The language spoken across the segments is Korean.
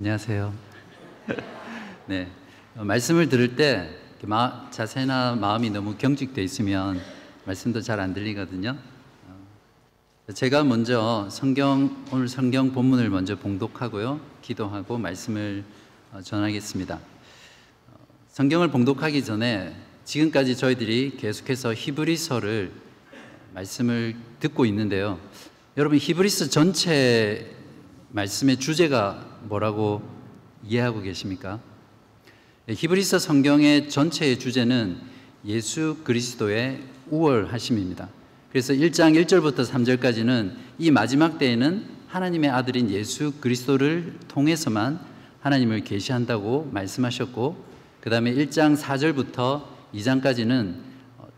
안녕하세요. 네, 어, 말씀을 들을 때 마, 자세나 마음이 너무 경직돼 있으면 말씀도 잘 안 들리거든요. 어, 제가 먼저 성경 오늘 성경 본문을 먼저 봉독하고요, 기도하고 말씀을 어, 전하겠습니다. 어, 성경을 봉독하기 전에 지금까지 저희들이 계속해서 히브리서를 말씀을 듣고 있는데요. 여러분 히브리서 전체 말씀의 주제가 뭐라고 이해하고 계십니까? 네, 히브리서 성경의 전체의 주제는 예수 그리스도의 우월하심입니다. 그래서 1장 1절부터 3절까지는 이 마지막 때에는 하나님의 아들인 예수 그리스도를 통해서만 하나님을 계시한다고 말씀하셨고 그 다음에 1장 4절부터 2장까지는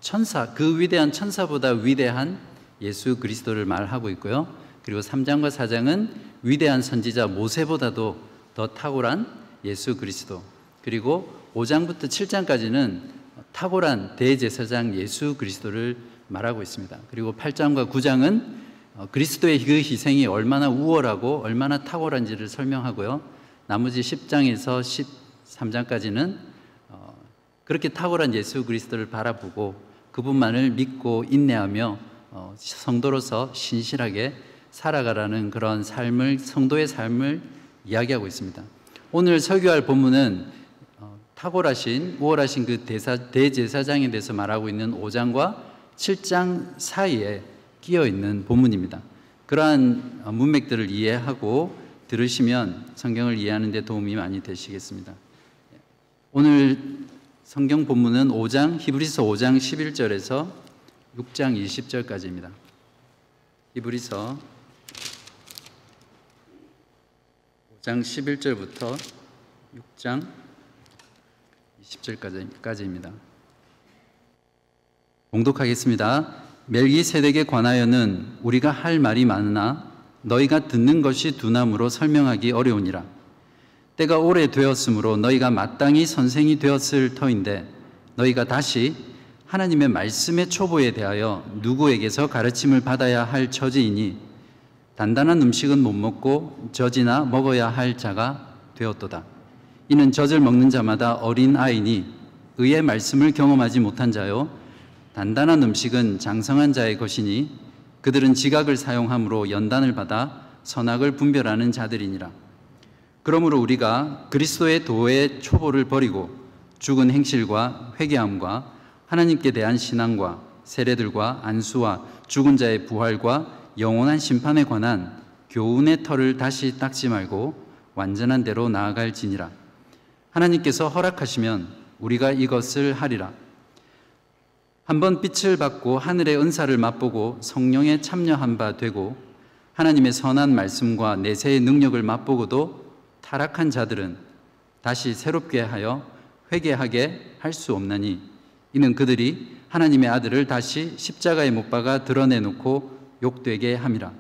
천사, 그 위대한 천사보다 위대한 예수 그리스도를 말하고 있고요. 그리고 3장과 4장은 위대한 선지자 모세보다도 더 탁월한 예수 그리스도. 그리고 5장부터 7장까지는 탁월한 대제사장 예수 그리스도를 말하고 있습니다. 그리고 8장과 9장은 어, 그리스도의 그 희생이 얼마나 우월하고 얼마나 탁월한지를 설명하고요. 나머지 10장에서 13장까지는 어, 그렇게 탁월한 예수 그리스도를 바라보고 그분만을 믿고 인내하며 어, 성도로서 신실하게 살아가라는 그런 삶을 성도의 삶을 이야기하고 있습니다. 오늘 설교할 본문은 어, 탁월하신 우월하신 그 대사, 대제사장에 대해서 말하고 있는 5장과 7장 사이에 끼어 있는 본문입니다. 그러한 어, 문맥들을 이해하고 들으시면 성경을 이해하는 데 도움이 많이 되시겠습니다. 오늘 성경 본문은 5장 히브리서 5장 11절에서 6장 20절까지입니다. 히브리서 5장 11절부터 6장 20절까지입니다. 봉독하겠습니다. 멜기세덱에 관하여는 우리가 할 말이 많으나 너희가 듣는 것이 두나무로 설명하기 어려우니라. 때가 오래 되었으므로 너희가 마땅히 선생이 되었을 터인데 너희가 다시 하나님의 말씀의 초보에 대하여 누구에게서 가르침을 받아야 할 처지이니 단단한 음식은 못 먹고 젖이나 먹어야 할 자가 되었도다. 이는 젖을 먹는 자마다 어린 아이니 의의 말씀을 경험하지 못한 자요. 단단한 음식은 장성한 자의 것이니 그들은 지각을 사용함으로 연단을 받아 선악을 분별하는 자들이니라. 그러므로 우리가 그리스도의 도의 초보를 버리고 죽은 행실과 회개함과 하나님께 대한 신앙과 세례들과 안수와 죽은 자의 부활과 영원한 심판에 관한 교훈의 털을 다시 닦지 말고 완전한 대로 나아갈지니라. 하나님께서 허락하시면 우리가 이것을 하리라. 한번 빛을 받고 하늘의 은사를 맛보고 성령에 참여한 바 되고 하나님의 선한 말씀과 내세의 능력을 맛보고도 타락한 자들은 다시 새롭게 하여 회개하게 할 수 없나니 이는 그들이 하나님의 아들을 다시 십자가에 못 박아 드러내놓고 욕되게 함이라.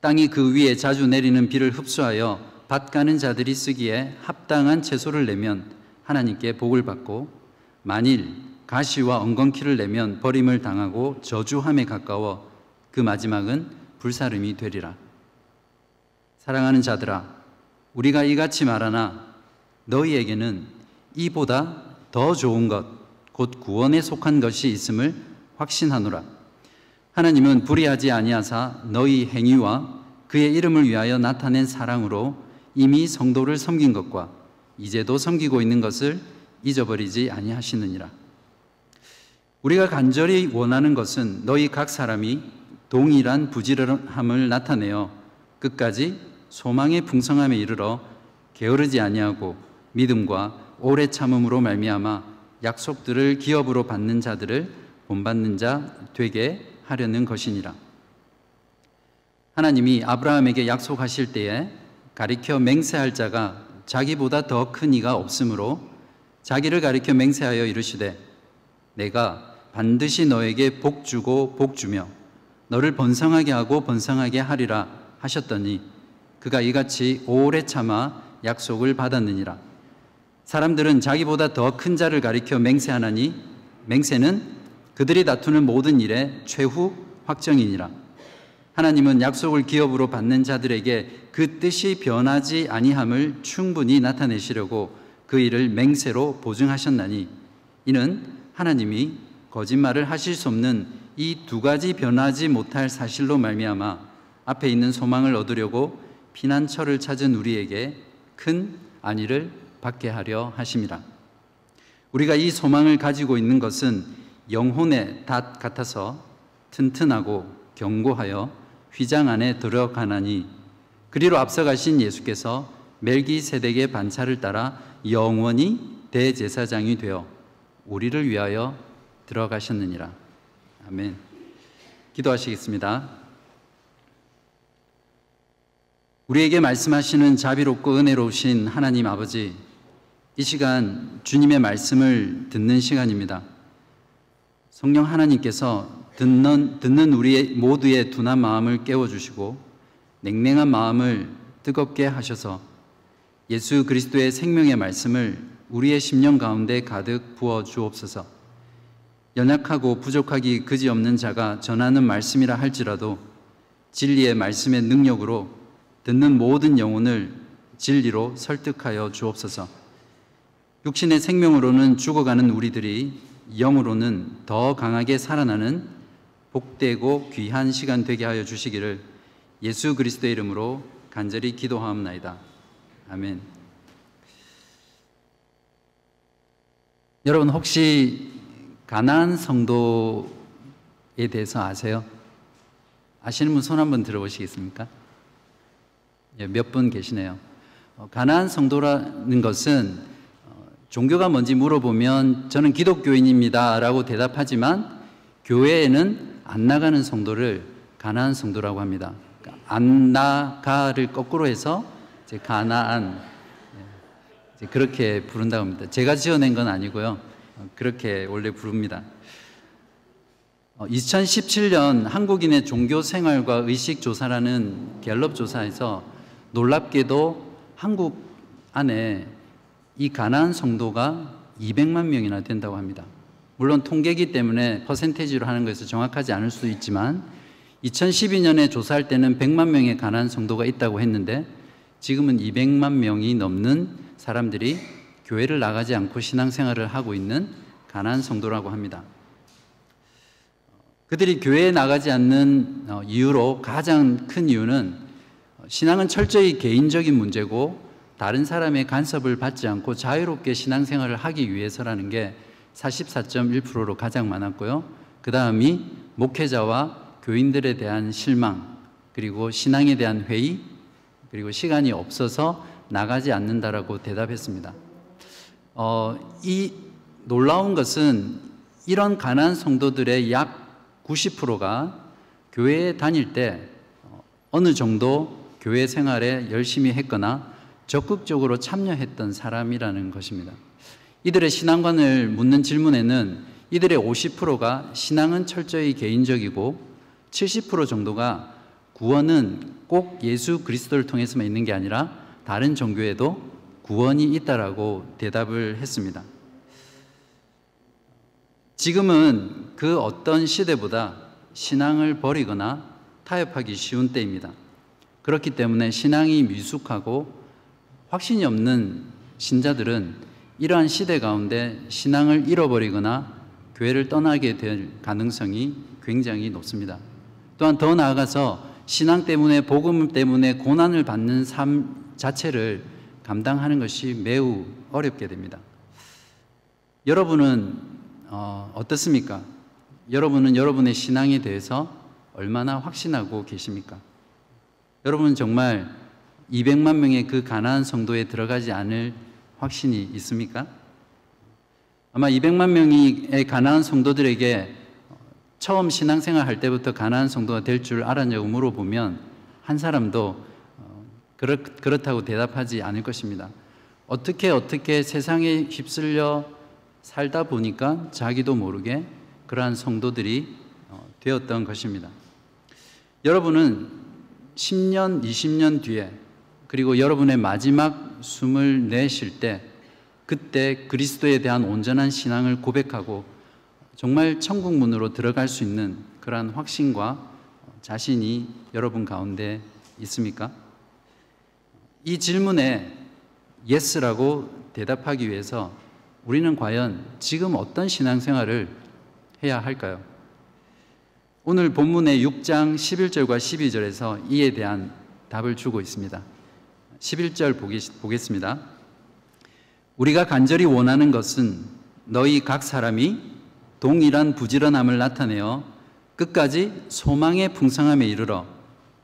땅이 그 위에 자주 내리는 비를 흡수하여 밭 가는 자들이 쓰기에 합당한 채소를 내면 하나님께 복을 받고 만일 가시와 엉겅퀴를 내면 버림을 당하고 저주함에 가까워 그 마지막은 불사름이 되리라. 사랑하는 자들아, 우리가 이같이 말하나 너희에게는 이보다 더 좋은 것, 곧 구원에 속한 것이 있음을 확신하노라. 하나님은 불의하지 아니하사 너희 행위와 그의 이름을 위하여 나타낸 사랑으로 이미 성도를 섬긴 것과 이제도 섬기고 있는 것을 잊어버리지 아니하시느니라. 우리가 간절히 원하는 것은 너희 각 사람이 동일한 부지런함을 나타내어 끝까지 소망의 풍성함에 이르러 게으르지 아니하고 믿음과 오래 참음으로 말미암아 약속들을 기업으로 받는 자들을 본받는 자 되게 하려는 것이니라. 하나님이 아브라함에게 약속하실 때에 가리켜 맹세할 자가 자기보다 더 큰 이가 없으므로 자기를 가리켜 맹세하여 이르시되 내가 반드시 너에게 복 주고 복 주며 너를 번성하게 하고 번성하게 하리라 하셨더니 그가 이같이 오래 참아 약속을 받았느니라 사람들은 자기보다 더 큰 자를 가리켜 맹세하나니 맹세는 그들이 다투는 모든 일에 최후 확정이니라. 하나님은 약속을 기업으로 받는 자들에게 그 뜻이 변하지 아니함을 충분히 나타내시려고 그 일을 맹세로 보증하셨나니 이는 하나님이 거짓말을 하실 수 없는 이 두 가지 변하지 못할 사실로 말미암아 앞에 있는 소망을 얻으려고 피난처를 찾은 우리에게 큰 안위를 받게 하려 하심이라. 우리가 이 소망을 가지고 있는 것은 영혼의 닷 같아서 튼튼하고 견고하여 휘장 안에 들어가나니 그리로 앞서가신 예수께서 멜기세덱의 반차를 따라 영원히 대제사장이 되어 우리를 위하여 들어가셨느니라. 아멘. 기도하시겠습니다. 우리에게 말씀하시는 자비롭고 은혜로우신 하나님 아버지, 이 시간 주님의 말씀을 듣는 시간입니다. 성령 하나님께서 듣는, 듣는 우리 모두의 둔한 마음을 깨워주시고 냉랭한 마음을 뜨겁게 하셔서 예수 그리스도의 생명의 말씀을 우리의 심령 가운데 가득 부어 주옵소서. 연약하고 부족하기 그지없는 자가 전하는 말씀이라 할지라도 진리의 말씀의 능력으로 듣는 모든 영혼을 진리로 설득하여 주옵소서. 육신의 생명으로는 죽어가는 우리들이 영으로는 더 강하게 살아나는 복되고 귀한 시간 되게 하여 주시기를 예수 그리스도의 이름으로 간절히 기도하옵나이다. 아멘. 여러분 혹시 가나안 성도에 대해서 아세요? 아시는 분 손 한번 들어보시겠습니까? 예, 몇분 계시네요. 어, 가나안 성도라는 것은 어, 종교가 뭔지 물어보면 저는 기독교인입니다 라고 대답하지만 교회에는 안 나가는 성도를 가나안 성도라고 합니다. 안 나가를 거꾸로 해서 이제 가나안 예, 이제 그렇게 부른다고 합니다. 제가 지어낸 건 아니고요. 어, 그렇게 원래 부릅니다. 2017년 한국인의 종교 생활과 의식 조사라는 갤럽 조사에서 놀랍게도 한국 안에 이 가난한 성도가 200만 명이나 된다고 합니다. 물론 통계기 때문에 퍼센테이지로 하는 것에서 정확하지 않을 수도 있지만 2012년에 조사할 때는 100만 명의 가난한 성도가 있다고 했는데 지금은 200만 명이 넘는 사람들이 교회를 나가지 않고 신앙생활을 하고 있는 가난한 성도라고 합니다. 그들이 교회에 나가지 않는 어, 이유로 가장 큰 이유는 신앙은 철저히 개인적인 문제고 다른 사람의 간섭을 받지 않고 자유롭게 신앙생활을 하기 위해서라는 게 44.1%로 가장 많았고요. 그 다음이 목회자와 교인들에 대한 실망, 그리고 신앙에 대한 회의, 그리고 시간이 없어서 나가지 않는다라고 대답했습니다. 어, 이 놀라운 것은 이런 가난 성도들의 약 90%가 교회에 다닐 때 어, 어느 정도 교회 생활에 열심히 했거나 적극적으로 참여했던 사람이라는 것입니다. 이들의 신앙관을 묻는 질문에는 이들의 50%가 신앙은 철저히 개인적이고 70% 정도가 구원은 꼭 예수 그리스도를 통해서만 있는 게 아니라 다른 종교에도 구원이 있다라고 대답을 했습니다. 지금은 그 어떤 시대보다 신앙을 버리거나 타협하기 쉬운 때입니다. 그렇기 때문에 신앙이 미숙하고 확신이 없는 신자들은 이러한 시대 가운데 신앙을 잃어버리거나 교회를 떠나게 될 가능성이 굉장히 높습니다. 또한 더 나아가서 신앙 때문에 복음 때문에 고난을 받는 삶 자체를 감당하는 것이 매우 어렵게 됩니다. 여러분은 어, 어떻습니까? 여러분은 여러분의 신앙에 대해서 얼마나 확신하고 계십니까? 여러분 정말 200만 명의 그 가나안 성도에 들어가지 않을 확신이 있습니까? 아마 200만 명의 가나안 성도들에게 처음 신앙생활 할 때부터 가나안 성도가 될 줄 알았냐고 물어보면 한 사람도 어, 그렇다고 대답하지 않을 것입니다. 어떻게 어떻게 세상에 휩쓸려 살다 보니까 자기도 모르게 그러한 성도들이 어, 되었던 것입니다. 여러분은 10년, 20년 뒤에 그리고 여러분의 마지막 숨을 내쉴 때 그때 그리스도에 대한 온전한 신앙을 고백하고 정말 천국 문으로 들어갈 수 있는 그러한 확신과 자신이 여러분 가운데 있습니까? 이 질문에 yes라고 대답하기 위해서 우리는 과연 지금 어떤 신앙생활을 해야 할까요? 오늘 본문의 6장 11절과 12절에서 이에 대한 답을 주고 있습니다. 11절 보겠습니다. 우리가 간절히 원하는 것은 너희 각 사람이 동일한 부지런함을 나타내어 끝까지 소망의 풍성함에 이르러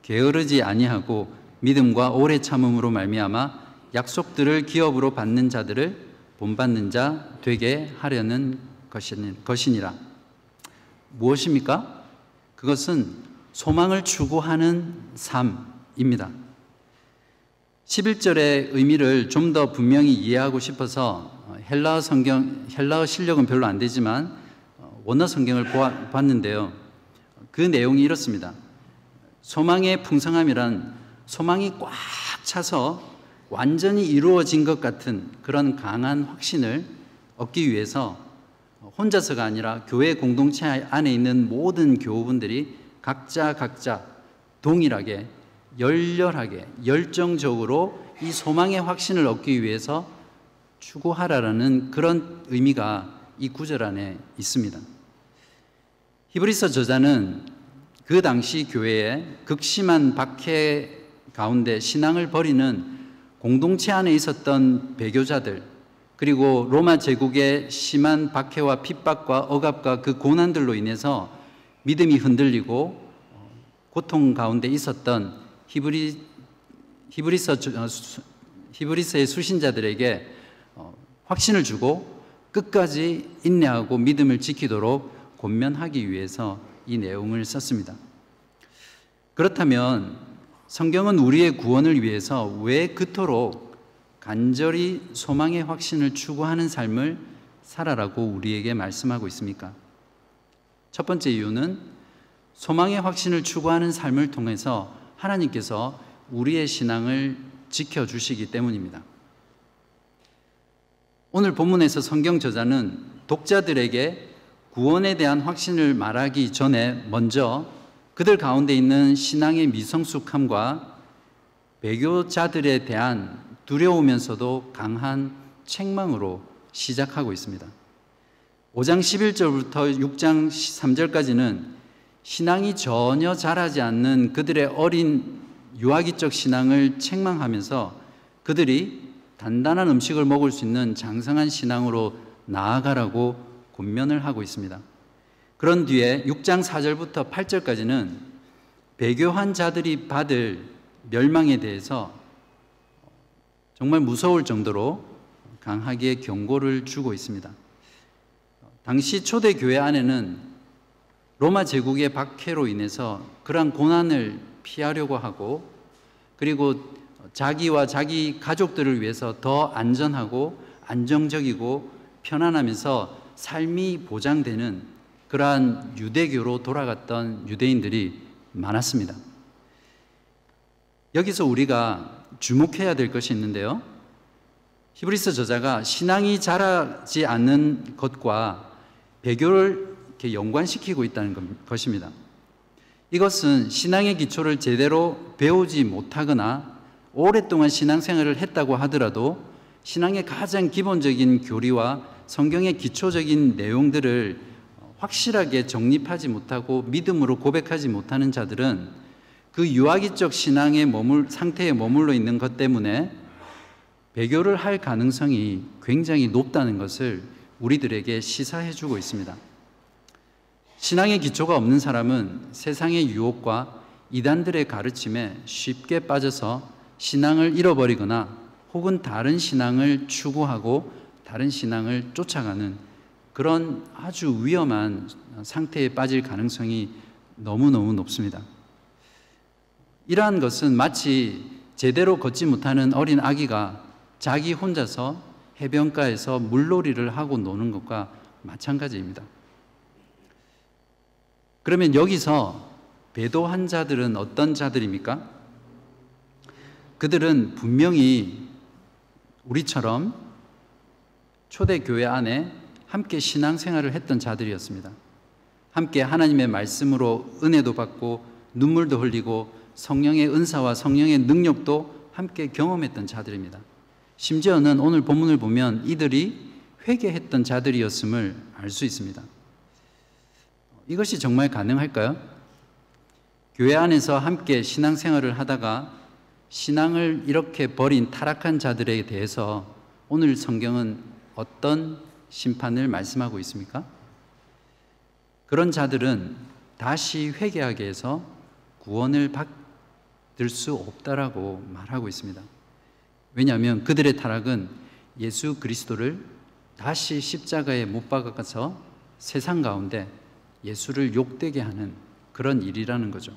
게으르지 아니하고 믿음과 오래 참음으로 말미암아 약속들을 기업으로 받는 자들을 본받는 자 되게 하려는 것이니라. 무엇입니까? 그것은 소망을 추구하는 삶입니다. 11절의 의미를 좀 더 분명히 이해하고 싶어서 헬라어 성경, 헬라어 실력은 별로 안 되지만 원어 성경을 보아, 봤는데요. 그 내용이 이렇습니다. 소망의 풍성함이란 소망이 꽉 차서 완전히 이루어진 것 같은 그런 강한 확신을 얻기 위해서 혼자서가 아니라 교회 공동체 안에 있는 모든 교우분들이 각자 각자 동일하게 열렬하게 열정적으로 이 소망의 확신을 얻기 위해서 추구하라라는 그런 의미가 이 구절 안에 있습니다. 히브리서 저자는 그 당시 교회에 극심한 박해 가운데 신앙을 버리는 공동체 안에 있었던 배교자들 그리고 로마 제국의 심한 박해와 핍박과 억압과 그 고난들로 인해서 믿음이 흔들리고 고통 가운데 있었던 히브리 히브리서 어, 히브리서의 수신자들에게 어, 확신을 주고 끝까지 인내하고 믿음을 지키도록 권면하기 위해서 이 내용을 썼습니다. 그렇다면 성경은 우리의 구원을 위해서 왜 그토록 간절히 소망의 확신을 추구하는 삶을 살아라고 우리에게 말씀하고 있습니까? 첫 번째 이유는 소망의 확신을 추구하는 삶을 통해서 하나님께서 우리의 신앙을 지켜주시기 때문입니다. 오늘 본문에서 성경 저자는 독자들에게 구원에 대한 확신을 말하기 전에 먼저 그들 가운데 있는 신앙의 미성숙함과 배교자들에 대한 두려우면서도 강한 책망으로 시작하고 있습니다. 5장 11절부터 6장 3절까지는 신앙이 전혀 자라지 않는 그들의 어린 유아기적 신앙을 책망하면서 그들이 단단한 음식을 먹을 수 있는 장성한 신앙으로 나아가라고 권면을 하고 있습니다. 그런 뒤에 6장 4절부터 8절까지는 배교한 자들이 받을 멸망에 대해서 정말 무서울 정도로 강하게 경고를 주고 있습니다. 당시 초대 교회 안에는 로마 제국의 박해로 인해서 그러한 고난을 피하려고 하고 그리고 자기와 자기 가족들을 위해서 더 안전하고 안정적이고 편안하면서 삶이 보장되는 그러한 유대교로 돌아갔던 유대인들이 많았습니다. 여기서 우리가 주목해야 될 것이 있는데요. 히브리서 저자가 신앙이 자라지 않는 것과 배교를 이렇게 연관시키고 있다는 것입니다. 이것은 신앙의 기초를 제대로 배우지 못하거나 오랫동안 신앙생활을 했다고 하더라도 신앙의 가장 기본적인 교리와 성경의 기초적인 내용들을 확실하게 정립하지 못하고 믿음으로 고백하지 못하는 자들은 그 유아기적 신앙의 머물, 상태에 머물러 있는 것 때문에 배교를 할 가능성이 굉장히 높다는 것을 우리들에게 시사해 주고 있습니다. 신앙의 기초가 없는 사람은 세상의 유혹과 이단들의 가르침에 쉽게 빠져서 신앙을 잃어버리거나 혹은 다른 신앙을 추구하고 다른 신앙을 쫓아가는 그런 아주 위험한 상태에 빠질 가능성이 너무너무 높습니다. 이러한 것은 마치 제대로 걷지 못하는 어린 아기가 자기 혼자서 해변가에서 물놀이를 하고 노는 것과 마찬가지입니다. 그러면 여기서 배도한 자들은 어떤 자들입니까? 그들은 분명히 우리처럼 초대교회 안에 함께 신앙생활을 했던 자들이었습니다. 함께 하나님의 말씀으로 은혜도 받고 눈물도 흘리고 성령의 은사와 성령의 능력도 함께 경험했던 자들입니다. 심지어는 오늘 본문을 보면 이들이 회개했던 자들이었음을 알 수 있습니다. 이것이 정말 가능할까요? 교회 안에서 함께 신앙생활을 하다가 신앙을 이렇게 버린 타락한 자들에 대해서 오늘 성경은 어떤 심판을 말씀하고 있습니까? 그런 자들은 다시 회개하게 해서 구원을 받을 수 없다라고 말하고 있습니다. 왜냐하면 그들의 타락은 예수 그리스도를 다시 십자가에 못 박아서 세상 가운데 예수를 욕되게 하는 그런 일이라는 거죠.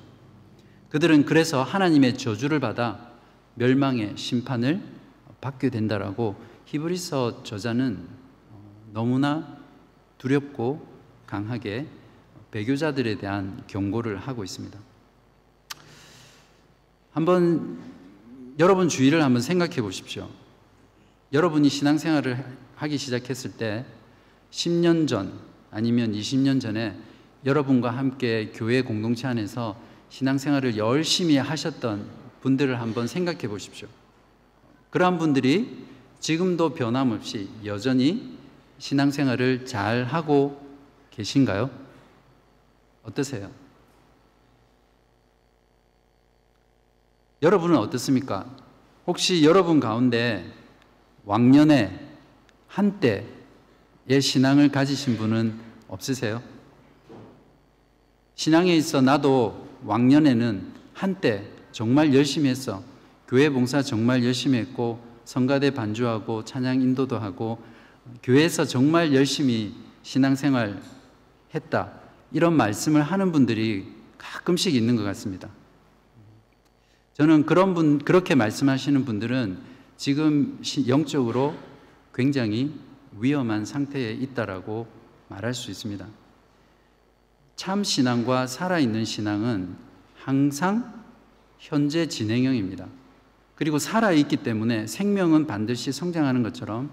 그들은 그래서 하나님의 저주를 받아 멸망의 심판을 받게 된다라고 히브리서 저자는 너무나 두렵고 강하게 배교자들에 대한 경고를 하고 있습니다. 한번 여러분 주위를 한번 생각해 보십시오. 여러분이 신앙생활을 하기 시작했을 때 10년 전 아니면 20년 전에 여러분과 함께 교회 공동체 안에서 신앙생활을 열심히 하셨던 분들을 한번 생각해 보십시오. 그러한 분들이 지금도 변함없이 여전히 신앙생활을 잘 하고 계신가요? 어떠세요? 여러분은 어떻습니까? 혹시 여러분 가운데 왕년에 한때의 신앙을 가지신 분은 없으세요? 신앙에 있어 나도 왕년에는 한때 정말 열심히 했어. 교회 봉사 정말 열심히 했고 성가대 반주하고 찬양 인도도 하고 교회에서 정말 열심히 신앙생활 했다. 이런 말씀을 하는 분들이 가끔씩 있는 것 같습니다. 저는 그런 분, 그렇게 말씀하시는 분들은 지금 영적으로 굉장히 위험한 상태에 있다라고 말할 수 있습니다. 참 신앙과 살아있는 신앙은 항상 현재 진행형입니다. 그리고 살아있기 때문에 생명은 반드시 성장하는 것처럼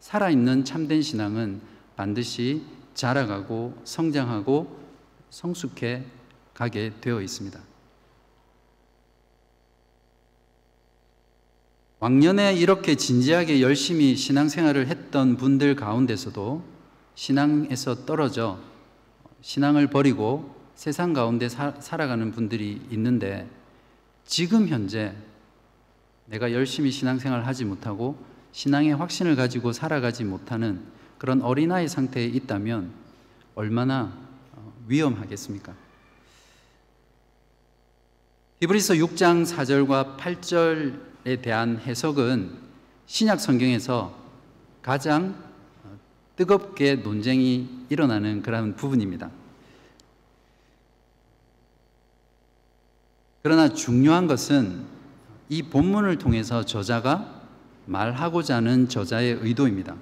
살아있는 참된 신앙은 반드시 자라가고 성장하고 성숙해 가게 되어 있습니다. 왕년에 이렇게 진지하게 열심히 신앙생활을 했던 분들 가운데서도 신앙에서 떨어져 신앙을 버리고 세상 가운데 사, 살아가는 분들이 있는데 지금 현재 내가 열심히 신앙생활을 하지 못하고 신앙의 확신을 가지고 살아가지 못하는 그런 어린아이 상태에 있다면 얼마나 어, 위험하겠습니까? 히브리서 6장 4절과 8절에 대한 해석은 신약 성경에서 가장 어, 뜨겁게 논쟁이 일어나는 그런 부분입니다. 그러나 중요한 것은 이 본문을 통해서 저자가 말하고자 하는 저자의 의도입니다.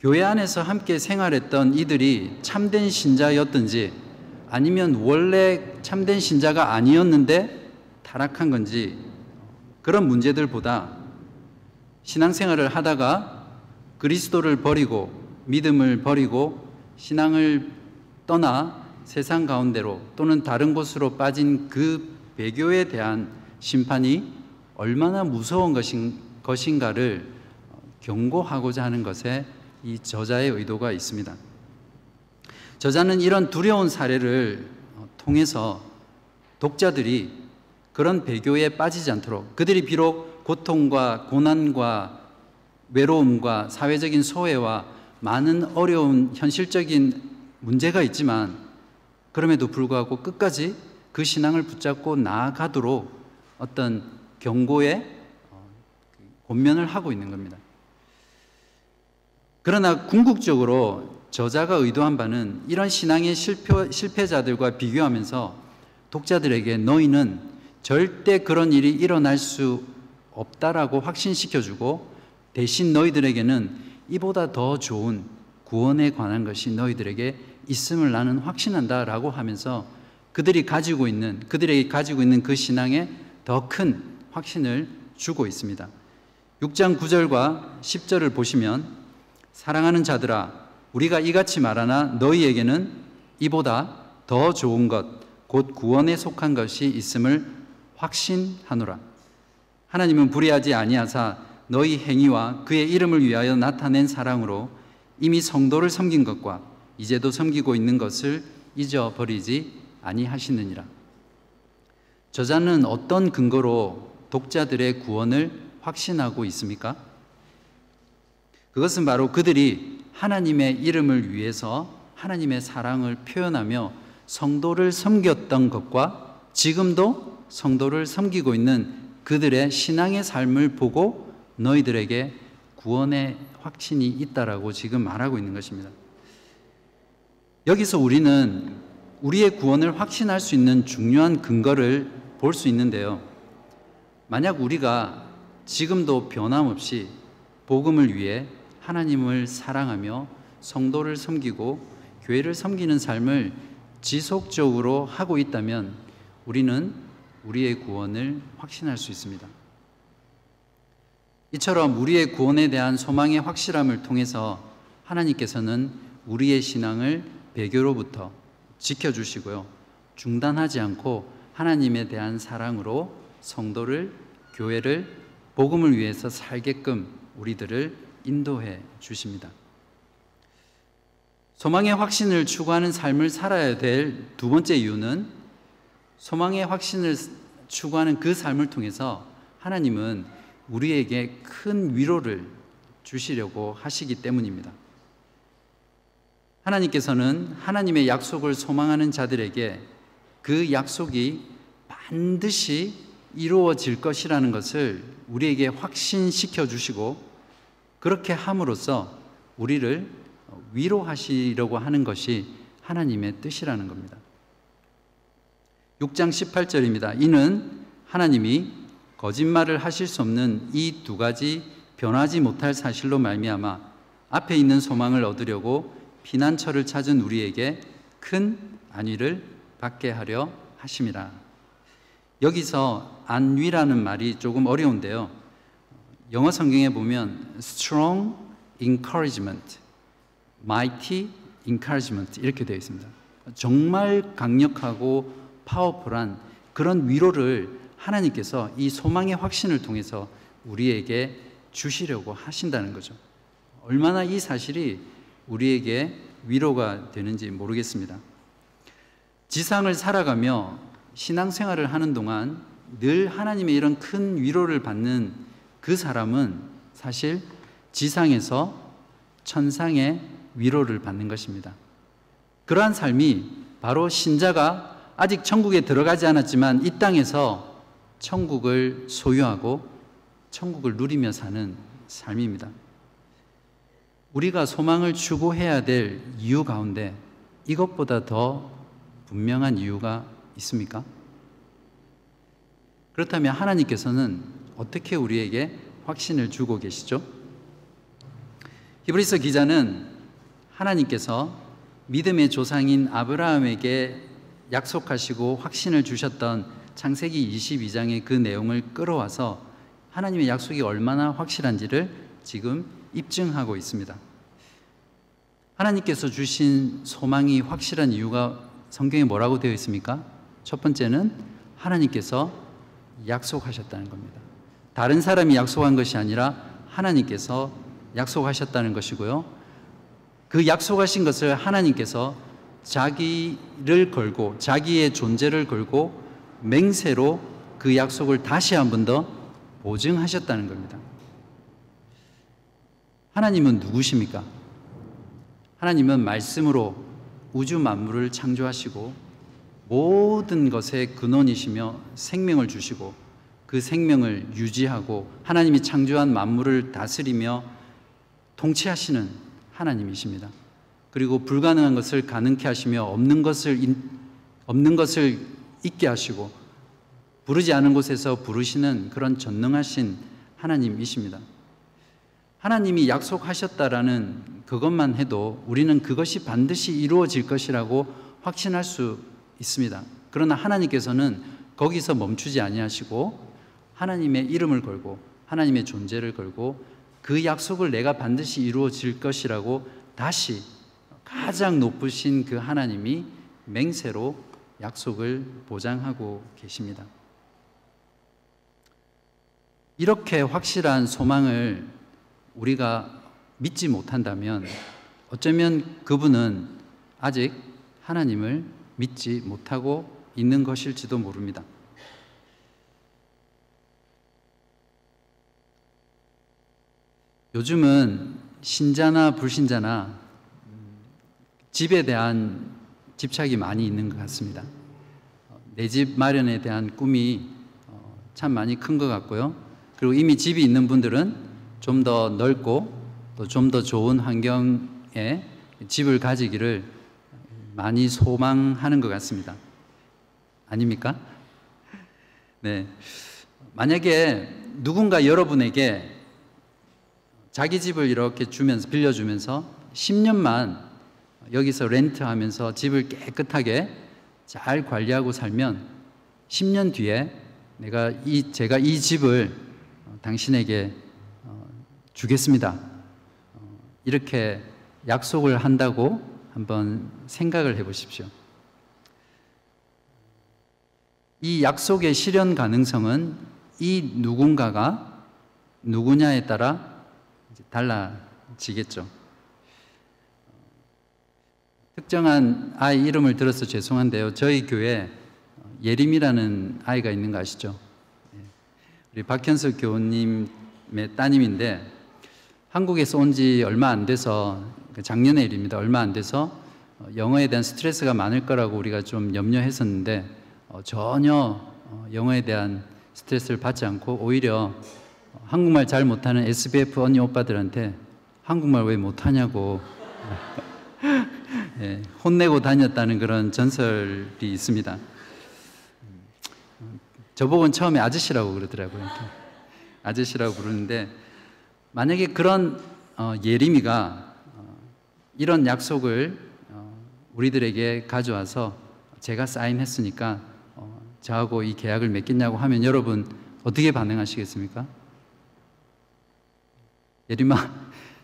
교회 안에서 함께 생활했던 이들이 참된 신자였든지 아니면 원래 참된 신자가 아니었는데 타락한 건지 그런 문제들보다 신앙생활을 하다가 그리스도를 버리고 믿음을 버리고 신앙을 떠나 세상 가운데로 또는 다른 곳으로 빠진 그 배교에 대한 심판이 얼마나 무서운 것인, 것인가를 경고하고자 하는 것에 이 저자의 의도가 있습니다. 저자는 이런 두려운 사례를 통해서 독자들이 그런 배교에 빠지지 않도록 그들이 비록 고통과 고난과 외로움과 사회적인 소외와 많은 어려운 현실적인 문제가 있지만 그럼에도 불구하고 끝까지 그 신앙을 붙잡고 나아가도록 어떤 경고의 어, 권면을 하고 있는 겁니다. 그러나 궁극적으로 저자가 의도한 바는 이런 신앙의 실패, 실패자들과 비교하면서 독자들에게 너희는 절대 그런 일이 일어날 수 없다라고 확신시켜주고 대신 너희들에게는 이보다 더 좋은 구원에 관한 것이 너희들에게 있음을 나는 확신한다 라고 하면서 그들이 가지고 있는 그들에게 가지고 있는 그 신앙에 더 큰 확신을 주고 있습니다. 6장 9절과 10절을 보시면 사랑하는 자들아 우리가 이같이 말하나 너희에게는 이보다 더 좋은 것 곧 구원에 속한 것이 있음을 확신하노라. 하나님은 불의하지 아니하사 너희 행위와 그의 이름을 위하여 나타낸 사랑으로 이미 성도를 섬긴 것과 이제도 섬기고 있는 것을 잊어버리지 아니하시느니라. 저자는 어떤 근거로 독자들의 구원을 확신하고 있습니까? 그것은 바로 그들이 하나님의 이름을 위해서 하나님의 사랑을 표현하며 성도를 섬겼던 것과 지금도 성도를 섬기고 있는 그들의 신앙의 삶을 보고 너희들에게 구원의 확신이 있다라고 지금 말하고 있는 것입니다. 여기서 우리는 우리의 구원을 확신할 수 있는 중요한 근거를 볼 수 있는데요. 만약 우리가 지금도 변함없이 복음을 위해 하나님을 사랑하며 성도를 섬기고 교회를 섬기는 삶을 지속적으로 하고 있다면 우리는 우리의 구원을 확신할 수 있습니다. 이처럼 우리의 구원에 대한 소망의 확실함을 통해서 하나님께서는 우리의 신앙을 배교로부터 지켜주시고요. 중단하지 않고 하나님에 대한 사랑으로 성도를, 교회를, 복음을 위해서 살게끔 우리들을 인도해 주십니다. 소망의 확신을 추구하는 삶을 살아야 될 두 번째 이유는 소망의 확신을 추구하는 그 삶을 통해서 하나님은 우리에게 큰 위로를 주시려고 하시기 때문입니다. 하나님께서는 하나님의 약속을 소망하는 자들에게 그 약속이 반드시 이루어질 것이라는 것을 우리에게 확신시켜 주시고 그렇게 함으로써 우리를 위로하시려고 하는 것이 하나님의 뜻이라는 겁니다. 6장 18절입니다. 이는 하나님이 거짓말을 하실 수 없는 이 두 가지 변하지 못할 사실로 말미암아 앞에 있는 소망을 얻으려고 피난처를 찾은 우리에게 큰 안위를 받게 하려 하심이라. 여기서 안위라는 말이 조금 어려운데요. 영어 성경에 보면 strong encouragement, mighty encouragement 이렇게 되어 있습니다. 정말 강력하고 파워풀한 그런 위로를 하나님께서 이 소망의 확신을 통해서 우리에게 주시려고 하신다는 거죠. 얼마나 이 사실이 우리에게 위로가 되는지 모르겠습니다. 지상을 살아가며 신앙생활을 하는 동안 늘 하나님의 이런 큰 위로를 받는 그 사람은 사실 지상에서 천상의 위로를 받는 것입니다. 그러한 삶이 바로 신자가 아직 천국에 들어가지 않았지만 이 땅에서 천국을 소유하고 천국을 누리며 사는 삶입니다. 우리가 소망을 추구해야 될 이유 가운데 이것보다 더 분명한 이유가 있습니까? 그렇다면 하나님께서는 어떻게 우리에게 확신을 주고 계시죠? 히브리서 기자는 하나님께서 믿음의 조상인 아브라함에게 약속하시고 확신을 주셨던 창세기 22장의 그 내용을 끌어와서 하나님의 약속이 얼마나 확실한지를 지금 입증하고 있습니다. 하나님께서 주신 소망이 확실한 이유가 성경에 뭐라고 되어 있습니까? 첫 번째는 하나님께서 약속하셨다는 겁니다. 다른 사람이 약속한 것이 아니라 하나님께서 약속하셨다는 것이고요. 그 약속하신 것을 하나님께서 자기를 걸고 자기의 존재를 걸고 맹세로 그 약속을 다시 한 번 더 보증하셨다는 겁니다. 하나님은 누구십니까? 하나님은 말씀으로 우주 만물을 창조하시고 모든 것의 근원이시며 생명을 주시고 그 생명을 유지하고 하나님이 창조한 만물을 다스리며 통치하시는 하나님이십니다. 그리고 불가능한 것을 가능케 하시며 없는 것을 없는 것을 있게 하시고 부르지 않은 곳에서 부르시는 그런 전능하신 하나님이십니다. 하나님이 약속하셨다라는 그것만 해도 우리는 그것이 반드시 이루어질 것이라고 확신할 수 있습니다. 그러나 하나님께서는 거기서 멈추지 아니하시고 하나님의 이름을 걸고 하나님의 존재를 걸고 그 약속을 내가 반드시 이루어질 것이라고 다시 가장 높으신 그 하나님이 맹세로 약속을 보장하고 계십니다. 이렇게 확실한 소망을 우리가 믿지 못한다면 어쩌면 그분은 아직 하나님을 믿지 못하고 있는 것일지도 모릅니다. 요즘은 신자나 불신자나 집에 대한 집착이 많이 있는 것 같습니다. 내 집 마련에 대한 꿈이 어, 참 많이 큰 것 같고요. 그리고 이미 집이 있는 분들은 좀 더 넓고 또 좀 더 좋은 환경에 집을 가지기를 많이 소망하는 것 같습니다. 아닙니까? 네. 만약에 누군가 여러분에게 자기 집을 이렇게 주면서 빌려주면서 10년만 여기서 렌트하면서 집을 깨끗하게 잘 관리하고 살면 10년 뒤에 내가 이 제가 이 집을 당신에게 어, 주겠습니다. 어, 이렇게 약속을 한다고 한번 생각을 해 보십시오. 이 약속의 실현 가능성은 이 누군가가 누구냐에 따라 달라지겠죠. 특정한 아이 이름을 들어서 죄송한데요. 저희 교회 예림이라는 아이가 있는 거 아시죠? 예. 우리 박현석 교우님의 따님인데 한국에서 온 지 얼마 안 돼서 그 작년의 일입니다. 얼마 안 돼서 영어에 대한 스트레스가 많을 거라고 우리가 좀 염려했었는데 어, 전혀 어, 영어에 대한 스트레스를 받지 않고 오히려 한국말 잘 못하는 SBF 언니 오빠들한테 한국말 왜 못하냐고 예, 혼내고 다녔다는 그런 전설이 있습니다. 저보고는 처음에 아저씨라고 그러더라고요. 아저씨라고 부르는데 만약에 그런 어, 예림이가 어, 이런 약속을 어, 우리들에게 가져와서 제가 사인했으니까 어, 저하고 이 계약을 맺겠냐고 하면 여러분 어떻게 반응하시겠습니까? 예림아,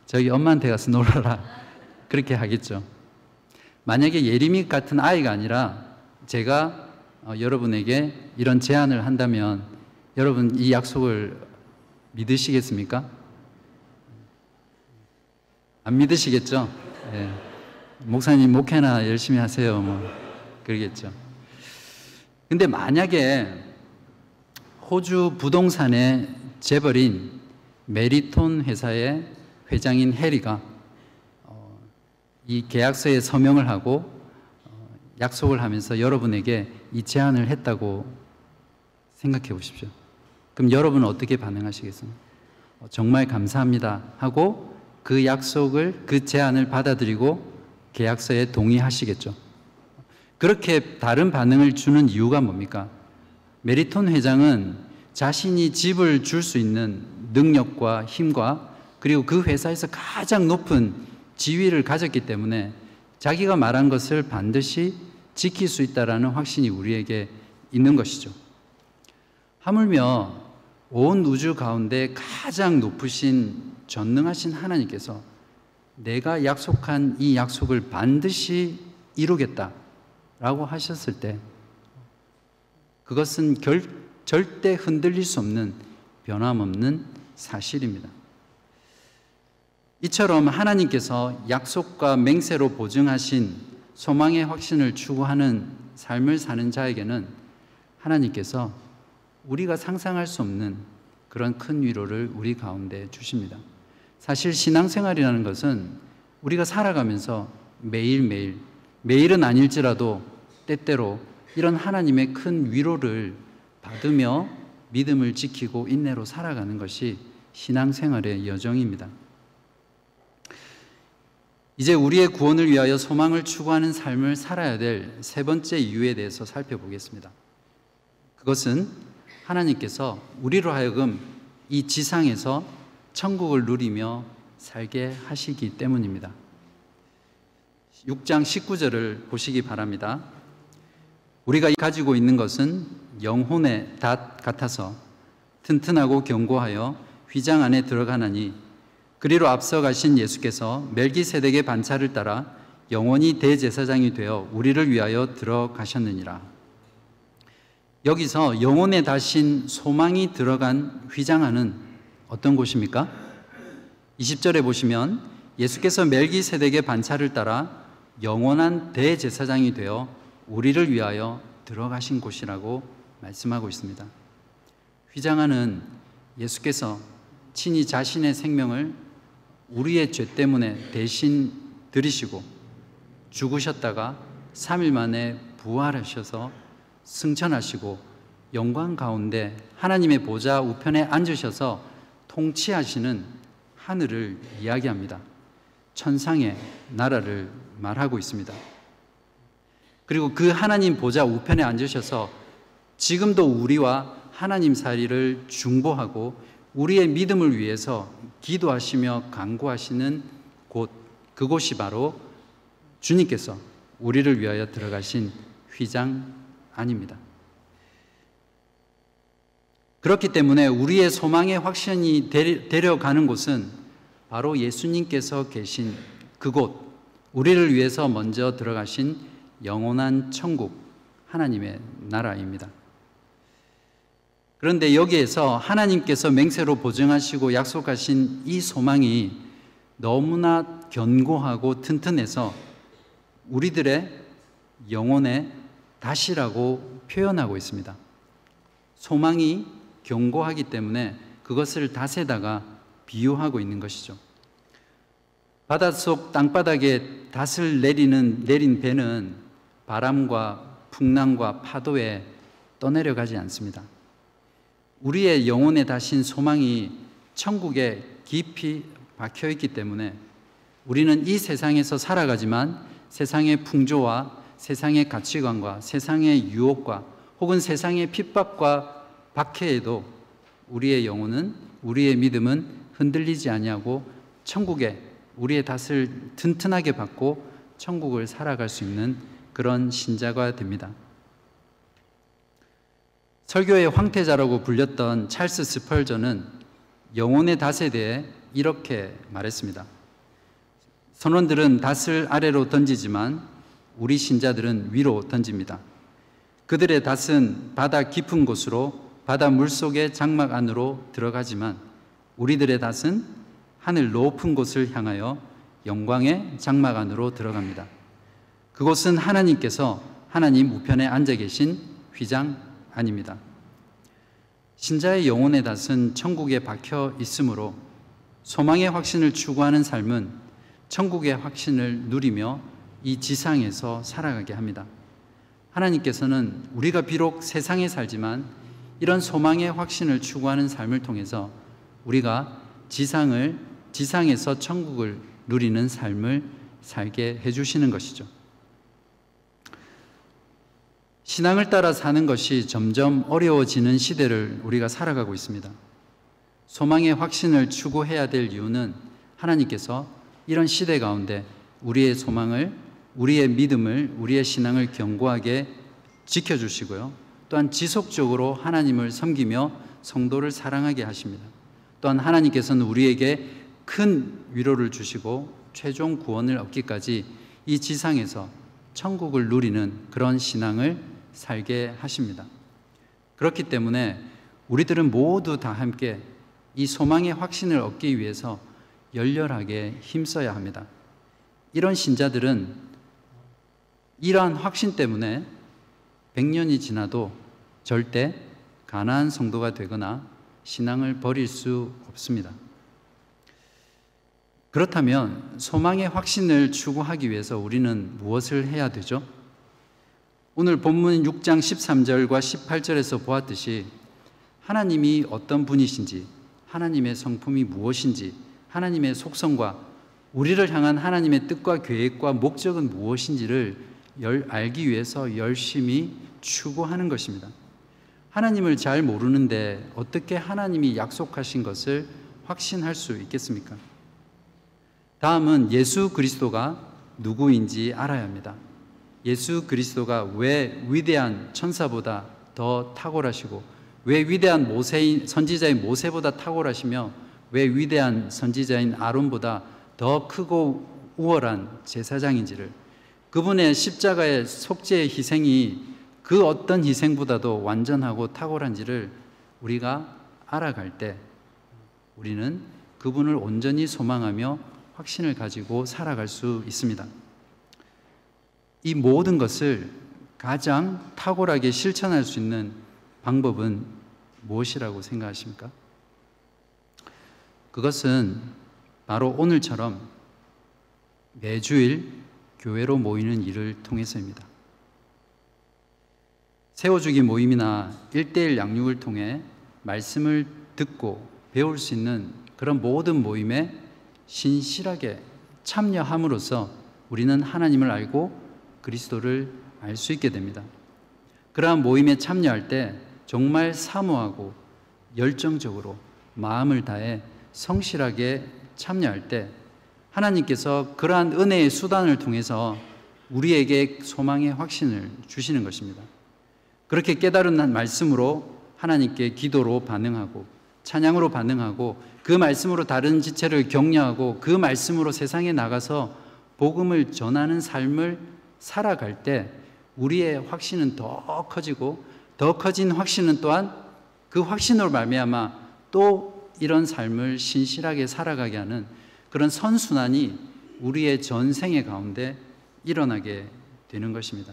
저기 엄마한테 가서 놀아라. 그렇게 하겠죠. 만약에 예림이 같은 아이가 아니라 제가 어, 여러분에게 이런 제안을 한다면 여러분 이 약속을 믿으시겠습니까? 안 믿으시겠죠? 네. 목사님 목회나 열심히 하세요. 뭐 그러겠죠. 근데 만약에 호주 부동산의 재벌인 메리톤 회사의 회장인 해리가 이 계약서에 서명을 하고 어, 약속을 하면서 여러분에게 이 제안을 했다고 생각해 보십시오. 그럼 여러분은 어떻게 반응하시겠습니까? 어, 정말 감사합니다 하고 그 약속을 그 제안을 받아들이고 계약서에 동의하시겠죠. 그렇게 다른 반응을 주는 이유가 뭡니까? 메리톤 회장은 자신이 집을 줄 수 있는 능력과 힘과 그리고 그 회사에서 가장 높은 지위를 가졌기 때문에 자기가 말한 것을 반드시 지킬 수 있다라는 확신이 우리에게 있는 것이죠. 하물며 온 우주 가운데 가장 높으신 전능하신 하나님께서 내가 약속한 이 약속을 반드시 이루겠다라고 하셨을 때 그것은 결, 절대 흔들릴 수 없는 변함없는 사실입니다. 이처럼 하나님께서 약속과 맹세로 보증하신 소망의 확신을 추구하는 삶을 사는 자에게는 하나님께서 우리가 상상할 수 없는 그런 큰 위로를 우리 가운데 주십니다. 사실 신앙생활이라는 것은 우리가 살아가면서 매일매일, 매일은 아닐지라도 때때로 이런 하나님의 큰 위로를 받으며 믿음을 지키고 인내로 살아가는 것이 신앙생활의 여정입니다. 이제 우리의 구원을 위하여 소망을 추구하는 삶을 살아야 될 세 번째 이유에 대해서 살펴보겠습니다. 그것은 하나님께서 우리로 하여금 이 지상에서 천국을 누리며 살게 하시기 때문입니다. 6장 19절을 보시기 바랍니다. 우리가 가지고 있는 것은 영혼의 닷 같아서 튼튼하고 견고하여 휘장 안에 들어가나니 그리로 앞서 가신 예수께서 멜기세덱의 반차를 따라 영원히 대제사장이 되어 우리를 위하여 들어가셨느니라. 여기서 영혼에 다신 소망이 들어간 휘장하는 어떤 곳입니까? 20절에 보시면 예수께서 멜기세덱의 반차를 따라 영원한 대제사장이 되어 우리를 위하여 들어가신 곳이라고 말씀하고 있습니다. 휘장하는 예수께서 친히 자신의 생명을 우리의 죄 때문에 대신 들이시고 죽으셨다가 3일 만에 부활하셔서 승천하시고 영광 가운데 하나님의 보좌 우편에 앉으셔서 통치하시는 하늘을 이야기합니다. 천상의 나라를 말하고 있습니다. 그리고 그 하나님 보좌 우편에 앉으셔서 지금도 우리와 하나님 사이를 중보하고 우리의 믿음을 위해서 기도하시며 간구하시는 곳, 그곳이 바로 주님께서 우리를 위하여 들어가신 휘장 아닙니다. 그렇기 때문에 우리의 소망의 확신이 데려가는 곳은 바로 예수님께서 계신 그곳, 우리를 위해서 먼저 들어가신 영원한 천국, 하나님의 나라입니다. 그런데 여기에서 하나님께서 맹세로 보증하시고 약속하신 이 소망이 너무나 견고하고 튼튼해서 우리들의 영혼의 다시라고 표현하고 있습니다. 소망이 견고하기 때문에 그것을 닷에다가 비유하고 있는 것이죠. 바닷속 땅바닥에 닷을 내리는 내린 배는 바람과 풍랑과 파도에 떠내려가지 않습니다. 우리의 영혼에 다신 소망이 천국에 깊이 박혀 있기 때문에 우리는 이 세상에서 살아가지만 세상의 풍조와 세상의 가치관과 세상의 유혹과 혹은 세상의 핍박과 박해에도 우리의 영혼은 우리의 믿음은 흔들리지 아니하고 천국에 우리의 닷을 튼튼하게 받고 천국을 살아갈 수 있는 그런 신자가 됩니다. 설교의 황태자라고 불렸던 찰스 스펄전은 영혼의 닷에 대해 이렇게 말했습니다. 선원들은 닷을 아래로 던지지만 우리 신자들은 위로 던집니다. 그들의 닷은 바다 깊은 곳으로 바다 물 속의 장막 안으로 들어가지만 우리들의 닷은 하늘 높은 곳을 향하여 영광의 장막 안으로 들어갑니다. 그곳은 하나님께서 하나님 우편에 앉아 계신 휘장 아닙니다. 신자의 영혼의 닷은 천국에 박혀 있으므로 소망의 확신을 추구하는 삶은 천국의 확신을 누리며 이 지상에서 살아가게 합니다. 하나님께서는 우리가 비록 세상에 살지만 이런 소망의 확신을 추구하는 삶을 통해서 우리가 지상을 지상에서 천국을 누리는 삶을 살게 해 주시는 것이죠. 신앙을 따라 사는 것이 점점 어려워지는 시대를 우리가 살아가고 있습니다. 소망의 확신을 추구해야 될 이유는 하나님께서 이런 시대 가운데 우리의 소망을, 우리의 믿음을, 우리의 신앙을 견고하게 지켜주시고요. 또한 지속적으로 하나님을 섬기며 성도를 사랑하게 하십니다. 또한 하나님께서는 우리에게 큰 위로를 주시고 최종 구원을 얻기까지 이 지상에서 천국을 누리는 그런 신앙을 살게 하십니다. 그렇기 때문에 우리들은 모두 다 함께 이 소망의 확신을 얻기 위해서 열렬하게 힘써야 합니다. 이런 신자들은 이러한 확신 때문에 100년이 지나도 절대 가난한 성도가 되거나 신앙을 버릴 수 없습니다. 그렇다면 소망의 확신을 추구하기 위해서 우리는 무엇을 해야 되죠? 오늘 본문 6장 13절과 18절에서 보았듯이 하나님이 어떤 분이신지, 하나님의 성품이 무엇인지, 하나님의 속성과 우리를 향한 하나님의 뜻과 계획과 목적은 무엇인지를 알기 위해서 열심히 추구하는 것입니다. 하나님을 잘 모르는데 어떻게 하나님이 약속하신 것을 확신할 수 있겠습니까? 다음은 예수 그리스도가 누구인지 알아야 합니다. 예수 그리스도가 왜 위대한 천사보다 더 탁월하시고 왜 위대한 모세인 선지자인 모세보다 탁월하시며 왜 위대한 선지자인 아론보다 더 크고 우월한 제사장인지를 그분의 십자가의 속죄의 희생이 그 어떤 희생보다도 완전하고 탁월한지를 우리가 알아갈 때 우리는 그분을 온전히 소망하며 확신을 가지고 살아갈 수 있습니다. 이 모든 것을 가장 탁월하게 실천할 수 있는 방법은 무엇이라고 생각하십니까? 그것은 바로 오늘처럼 매주일 교회로 모이는 일을 통해서입니다. 세워주기 모임이나 일대일 양육을 통해 말씀을 듣고 배울 수 있는 그런 모든 모임에 신실하게 참여함으로써 우리는 하나님을 알고 그리스도를 알 수 있게 됩니다. 그러한 모임에 참여할 때 정말 사모하고 열정적으로 마음을 다해 성실하게 참여할 때 하나님께서 그러한 은혜의 수단을 통해서 우리에게 소망의 확신을 주시는 것입니다. 그렇게 깨달은 말씀으로 하나님께 기도로 반응하고 찬양으로 반응하고 그 말씀으로 다른 지체를 격려하고 그 말씀으로 세상에 나가서 복음을 전하는 삶을 살아갈 때 우리의 확신은 더 커지고 더 커진 확신은 또한 그 확신으로 말미암아 또 이런 삶을 신실하게 살아가게 하는 그런 선순환이 우리의 전생의 가운데 일어나게 되는 것입니다.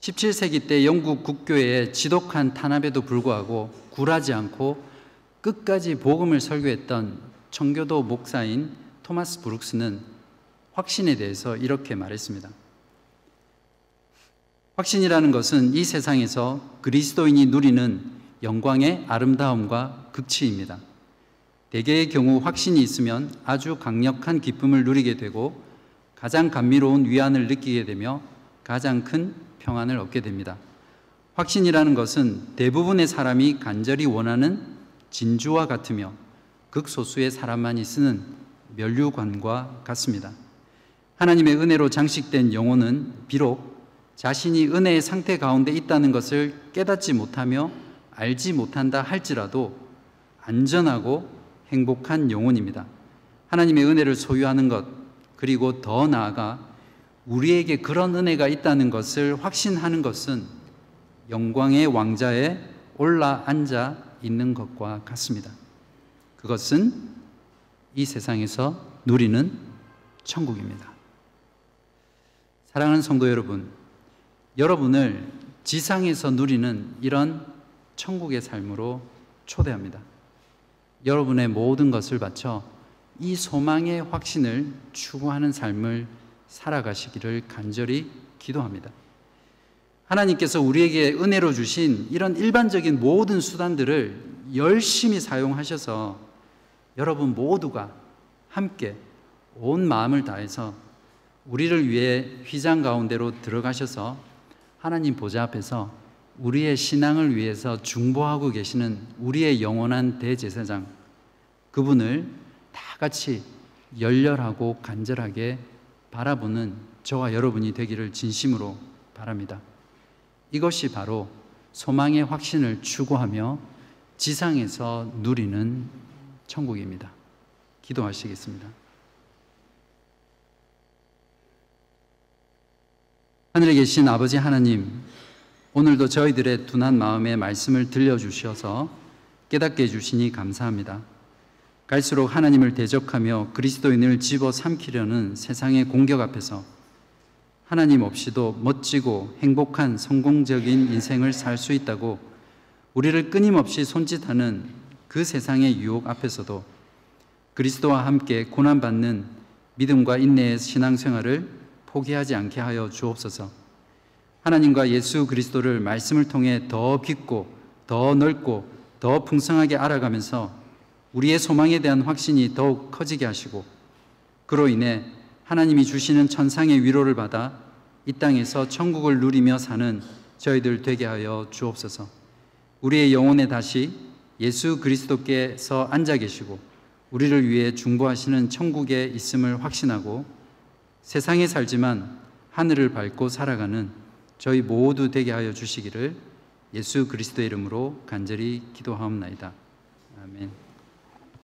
17세기 때 영국 국교의 지독한 탄압에도 불구하고 굴하지 않고 끝까지 복음을 설교했던 청교도 목사인 토마스 브룩스는 확신에 대해서 이렇게 말했습니다. 확신이라는 것은 이 세상에서 그리스도인이 누리는 영광의 아름다움과 극치입니다. 대개의 경우 확신이 있으면 아주 강력한 기쁨을 누리게 되고 가장 감미로운 위안을 느끼게 되며 가장 큰 평안을 얻게 됩니다. 확신이라는 것은 대부분의 사람이 간절히 원하는 진주와 같으며 극소수의 사람만이 쓰는 면류관과 같습니다. 하나님의 은혜로 장식된 영혼은 비록 자신이 은혜의 상태 가운데 있다는 것을 깨닫지 못하며 알지 못한다 할지라도 안전하고 행복한 영혼입니다. 하나님의 은혜를 소유하는 것, 그리고 더 나아가 우리에게 그런 은혜가 있다는 것을 확신하는 것은 영광의 왕자에 올라 앉아 있는 것과 같습니다. 그것은 이 세상에서 누리는 천국입니다. 사랑하는 성도 여러분, 여러분을 지상에서 누리는 이런 천국의 삶으로 초대합니다. 여러분의 모든 것을 바쳐 이 소망의 확신을 추구하는 삶을 살아가시기를 간절히 기도합니다. 하나님께서 우리에게 은혜로 주신 이런 일반적인 모든 수단들을 열심히 사용하셔서 여러분 모두가 함께 온 마음을 다해서 우리를 위해 휘장 가운데로 들어가셔서 하나님 보좌 앞에서 우리의 신앙을 위해서 중보하고 계시는 우리의 영원한 대제사장 그분을 다 같이 열렬하고 간절하게 바라보는 저와 여러분이 되기를 진심으로 바랍니다. 이것이 바로 소망의 확신을 추구하며 지상에서 누리는 천국입니다. 기도하시겠습니다. 하늘에 계신 아버지 하나님, 오늘도 저희들의 둔한 마음에 말씀을 들려주셔서 깨닫게 해주시니 감사합니다. 갈수록 하나님을 대적하며 그리스도인을 집어 삼키려는 세상의 공격 앞에서 하나님 없이도 멋지고 행복한 성공적인 인생을 살 수 있다고 우리를 끊임없이 손짓하는 그 세상의 유혹 앞에서도 그리스도와 함께 고난받는 믿음과 인내의 신앙생활을 포기하지 않게 하여 주옵소서. 하나님과 예수 그리스도를 말씀을 통해 더 깊고 더 넓고 더 풍성하게 알아가면서 우리의 소망에 대한 확신이 더욱 커지게 하시고 그로 인해 하나님이 주시는 천상의 위로를 받아 이 땅에서 천국을 누리며 사는 저희들 되게 하여 주옵소서. 우리의 영혼에 다시 예수 그리스도께서 앉아 계시고 우리를 위해 중보하시는 천국에 있음을 확신하고 세상에 살지만 하늘을 밟고 살아가는 저희 모두 되게 하여 주시기를 예수 그리스도의 이름으로 간절히 기도하옵나이다. 아멘.